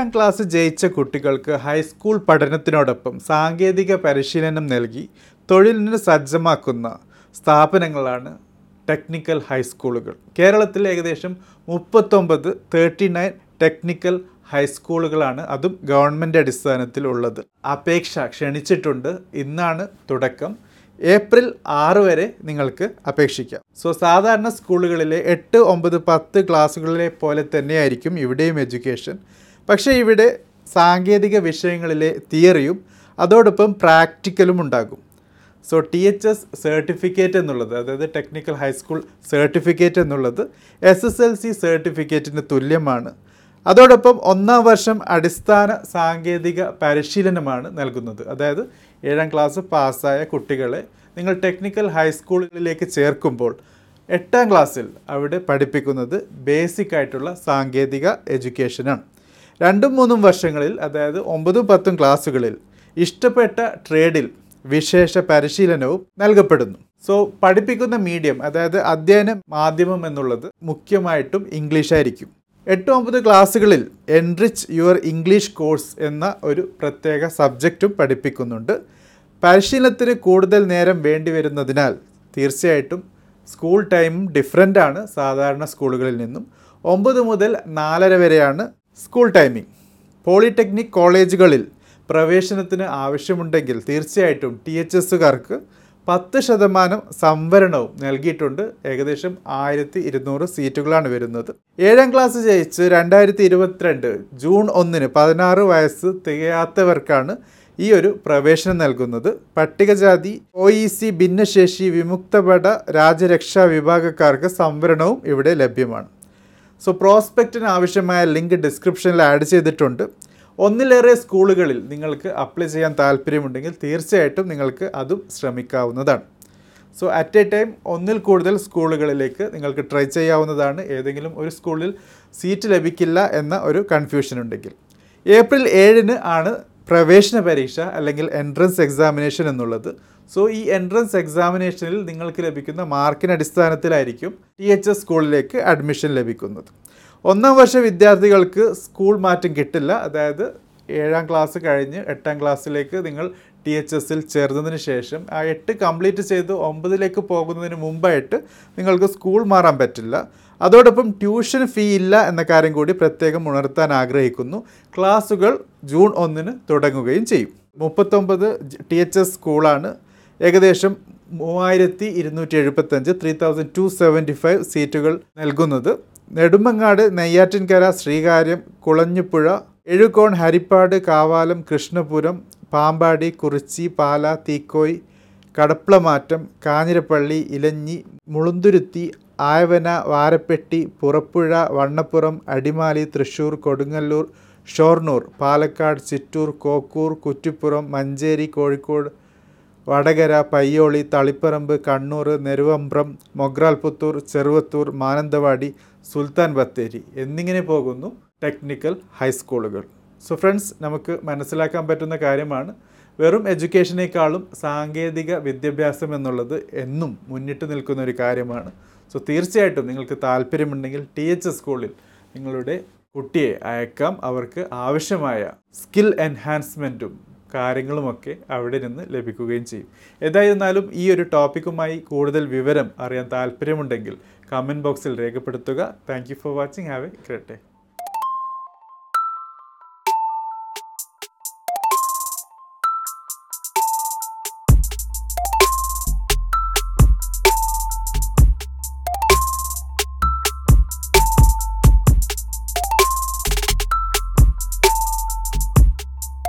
ഏഴാം ക്ലാസ് ജയിച്ച കുട്ടികൾക്ക് ഹൈസ്കൂൾ പഠനത്തിനോടൊപ്പം സാങ്കേതിക പരിശീലനം നൽകി തൊഴിലിന് സജ്ജമാക്കുന്ന സ്ഥാപനങ്ങളാണ് ടെക്നിക്കൽ ഹൈസ്കൂളുകൾ കേരളത്തിൽ ഏകദേശം മുപ്പത്തൊമ്പത് തേർട്ടി നയൻ ടെക്നിക്കൽ ഹൈസ്കൂളുകളാണ് അതും ഗവൺമെന്റ് അടിസ്ഥാനത്തിൽ ഉള്ളത്. അപേക്ഷ ക്ഷണിച്ചിട്ടുണ്ട്. ഇന്നാണ് തുടക്കം. ഏപ്രിൽ ആറ് വരെ നിങ്ങൾക്ക് അപേക്ഷിക്കാം. സോ സാധാരണ സ്കൂളുകളിലെ എട്ട് ഒമ്പത് പത്ത് ക്ലാസ്സുകളിലെ പോലെ തന്നെയായിരിക്കും ഇവിടെയും എഡ്യൂക്കേഷൻ പക്ഷേ ഇവിടെ സാങ്കേതിക വിഷയങ്ങളിലെ തിയറിയും അതോടൊപ്പം പ്രാക്ടിക്കലും ഉണ്ടാകും. So T H S certificate എന്നുള്ളത് അതായത് ടെക്നിക്കൽ ഹൈസ്കൂൾ സർട്ടിഫിക്കറ്റ് എന്നുള്ളത് എസ് എസ് എൽ സി സർട്ടിഫിക്കറ്റിന് തുല്യമാണ്. അതോടൊപ്പം ഒന്നാം വർഷം അടിസ്ഥാന സാങ്കേതിക പരിശീലനമാണ് നൽകുന്നത്. അതായത് ഏഴാം ക്ലാസ് പാസ്സായ കുട്ടികളെ നിങ്ങൾ ടെക്നിക്കൽ ഹൈസ്കൂളുകളിലേക്ക് ചേർക്കുമ്പോൾ എട്ടാം ക്ലാസ്സിൽ അവിടെ പഠിപ്പിക്കുന്നത് ബേസിക് ആയിട്ടുള്ള സാങ്കേതിക എഡ്യൂക്കേഷനാണ് രണ്ടും മൂന്നും വർഷങ്ങളിൽ അതായത് ഒമ്പതും പത്തും ക്ലാസ്സുകളിൽ ഇഷ്ടപ്പെട്ട ട്രേഡിൽ വിശേഷ പരിശീലനവും നൽകപ്പെടുന്നു. സോ പഠിപ്പിക്കുന്ന മീഡിയം അതായത് അധ്യയന മാധ്യമം എന്നുള്ളത് മുഖ്യമായിട്ടും ഇംഗ്ലീഷായിരിക്കും എട്ട് ഒമ്പത് ക്ലാസ്സുകളിൽ എൻറിച്ച് യുവർ ഇംഗ്ലീഷ് കോഴ്സ് എന്ന ഒരു പ്രത്യേക സബ്ജക്റ്റും പഠിപ്പിക്കുന്നുണ്ട്. പരിശീലനത്തിന് കൂടുതൽ നേരം വേണ്ടി വരുന്നതിനാൽ തീർച്ചയായിട്ടും സ്കൂൾ ടൈമും ഡിഫറന്റ് ആണ് സാധാരണ സ്കൂളുകളിൽ നിന്നും. ഒമ്പത് മുതൽ നാലര വരെയാണ് സ്കൂൾ ടൈമിംഗ് പോളിടെക്നിക് കോളേജുകളിൽ പ്രവേശനത്തിന് ആവശ്യമുണ്ടെങ്കിൽ തീർച്ചയായിട്ടും ടി എച്ച് എസുകാർക്ക് പത്ത് ശതമാനം സംവരണവും നൽകിയിട്ടുണ്ട്. ഏകദേശം ആയിരത്തി ഇരുന്നൂറ് സീറ്റുകളാണ് വരുന്നത്. ഏഴാം ക്ലാസ് ജയിച്ച് രണ്ടായിരത്തി ഇരുപത്തിരണ്ട് ജൂൺ ഒന്നിന് പതിനാറ് വയസ്സ് തികയാത്തവർക്കാണ് ഈ ഒരു പ്രവേശനം നൽകുന്നത്. പട്ടികജാതി ഒ ഇ സി ഭിന്നശേഷി വിമുക്തപട രാജ്യരക്ഷാ വിഭാഗക്കാർക്ക് സംവരണവും ഇവിടെ ലഭ്യമാണ്. സോ പ്രോസ്പെക്റ്റിന് ആവശ്യമായ ലിങ്ക് ഡിസ്ക്രിപ്ഷനിൽ ആഡ് ചെയ്തിട്ടുണ്ട്. ഒന്നിലേറെ സ്കൂളുകളിൽ നിങ്ങൾക്ക് അപ്ലൈ ചെയ്യാൻ താല്പര്യമുണ്ടെങ്കിൽ തീർച്ചയായിട്ടും നിങ്ങൾക്ക് അതും ശ്രമിക്കാവുന്നതാണ്. സോ അറ്റ് എ ടൈം ഒന്നിൽ കൂടുതൽ സ്കൂളുകളിലേക്ക് നിങ്ങൾക്ക് ട്രൈ ചെയ്യാവുന്നതാണ്. ഏതെങ്കിലും ഒരു സ്കൂളിൽ സീറ്റ് ലഭിക്കില്ല എന്ന ഒരു കൺഫ്യൂഷൻ ഉണ്ടെങ്കിൽ. ഏപ്രിൽ ഏഴിന് ആണ് പ്രവേശന പരീക്ഷ അല്ലെങ്കിൽ എൻട്രൻസ് എക്സാമിനേഷൻ എന്നുള്ളത്. സോ ഈ എൻട്രൻസ് എക്സാമിനേഷനിൽ നിങ്ങൾക്ക് ലഭിക്കുന്ന മാർക്കിന് അടിസ്ഥാനത്തിലായിരിക്കും ടി എച്ച് എസ് സ്കൂളിലേക്ക് അഡ്മിഷൻ ലഭിക്കുന്നത്. ഒന്നാം വർഷ വിദ്യാർത്ഥികൾക്ക് സ്കൂൾ മാറ്റം കിട്ടില്ല. അതായത് ഏഴാം ക്ലാസ് കഴിഞ്ഞ് എട്ടാം ക്ലാസ്സിലേക്ക് നിങ്ങൾ ടി എച്ച് എസിൽ ചേർന്നതിന് ശേഷം ആ എട്ട് കംപ്ലീറ്റ് ചെയ്ത് ഒമ്പതിലേക്ക് പോകുന്നതിന് മുമ്പായിട്ട് നിങ്ങൾക്ക് സ്കൂൾ മാറാൻ പറ്റില്ല. അതോടൊപ്പം ട്യൂഷൻ ഫീ ഇല്ല എന്ന കാര്യം കൂടി പ്രത്യേകം ഉണർത്താൻ ആഗ്രഹിക്കുന്നു. ക്ലാസ്സുകൾ ജൂൺ ഒന്നിന് തുടങ്ങുകയും ചെയ്യും. മുപ്പത്തൊമ്പത് ടി എച്ച് എസ് സ്കൂളാണ്. ഏകദേശം മൂവായിരത്തി ഇരുന്നൂറ്റി എഴുപത്തഞ്ച് three thousand two seventy five സീറ്റുകൾ നൽകുന്നത്. നെടുമങ്ങാട് നെയ്യാറ്റിൻകര ശ്രീകാര്യം കുളഞ്ഞുപുഴ എഴുകോൺ ഹരിപ്പാട് കാവാലം കൃഷ്ണപുരം പാമ്പാടി കുറിച്ചി പാല തീക്കോയ് കടപ്ലമാറ്റം കാഞ്ഞിരപ്പള്ളി ഇലഞ്ഞി മുളുന്തുരുത്തി ആയവന വാരപ്പെട്ടി പുറപ്പുഴ വണ്ണപ്പുറം അടിമാലി തൃശ്ശൂർ കൊടുങ്ങല്ലൂർ ഷോർണൂർ പാലക്കാട് ചിറ്റൂർ കോക്കൂർ കുറ്റിപ്പുറം മഞ്ചേരി കോഴിക്കോട് വടകര പയ്യോളി തളിപ്പറമ്പ് കണ്ണൂർ നെരുവമ്പ്രം മൊഗ്രാൽപുത്തൂർ ചെറുവത്തൂർ മാനന്തവാടി സുൽത്താൻ ബത്തേരി. എന്നിങ്ങനെ പോകുന്നു. ടെക്നിക്കൽ ഹൈസ്കൂളുകൾ സോ ഫ്രണ്ട്സ് നമുക്ക് മനസ്സിലാക്കാൻ പറ്റുന്ന കാര്യമാണ് വെറും എഡ്യൂക്കേഷനേക്കാളും സാങ്കേതിക വിദ്യാഭ്യാസം എന്നുള്ളത് എന്നും മുന്നിട്ട് നിൽക്കുന്ന ഒരു കാര്യമാണ്. സോ തീർച്ചയായിട്ടും നിങ്ങൾക്ക് താല്പര്യമുണ്ടെങ്കിൽ ടി എച്ച് സ്കൂളിൽ നിങ്ങളുടെ കുട്ടിയെ അയക്കാം. അവർക്ക് ആവശ്യമായ സ്കിൽ എൻഹാൻസ്മെന്റും കാര്യങ്ങളുമൊക്കെ അവിടെ നിന്ന് ലഭിക്കുകയും ചെയ്യും. ഏതായിരുന്നാലും ഈ ഒരു ടോപ്പിക്കുമായി കൂടുതൽ വിവരം അറിയാൻ താല്പര്യമുണ്ടെങ്കിൽ കമന്റ് ബോക്സിൽ രേഖപ്പെടുത്തുക. Thank for watching have a great day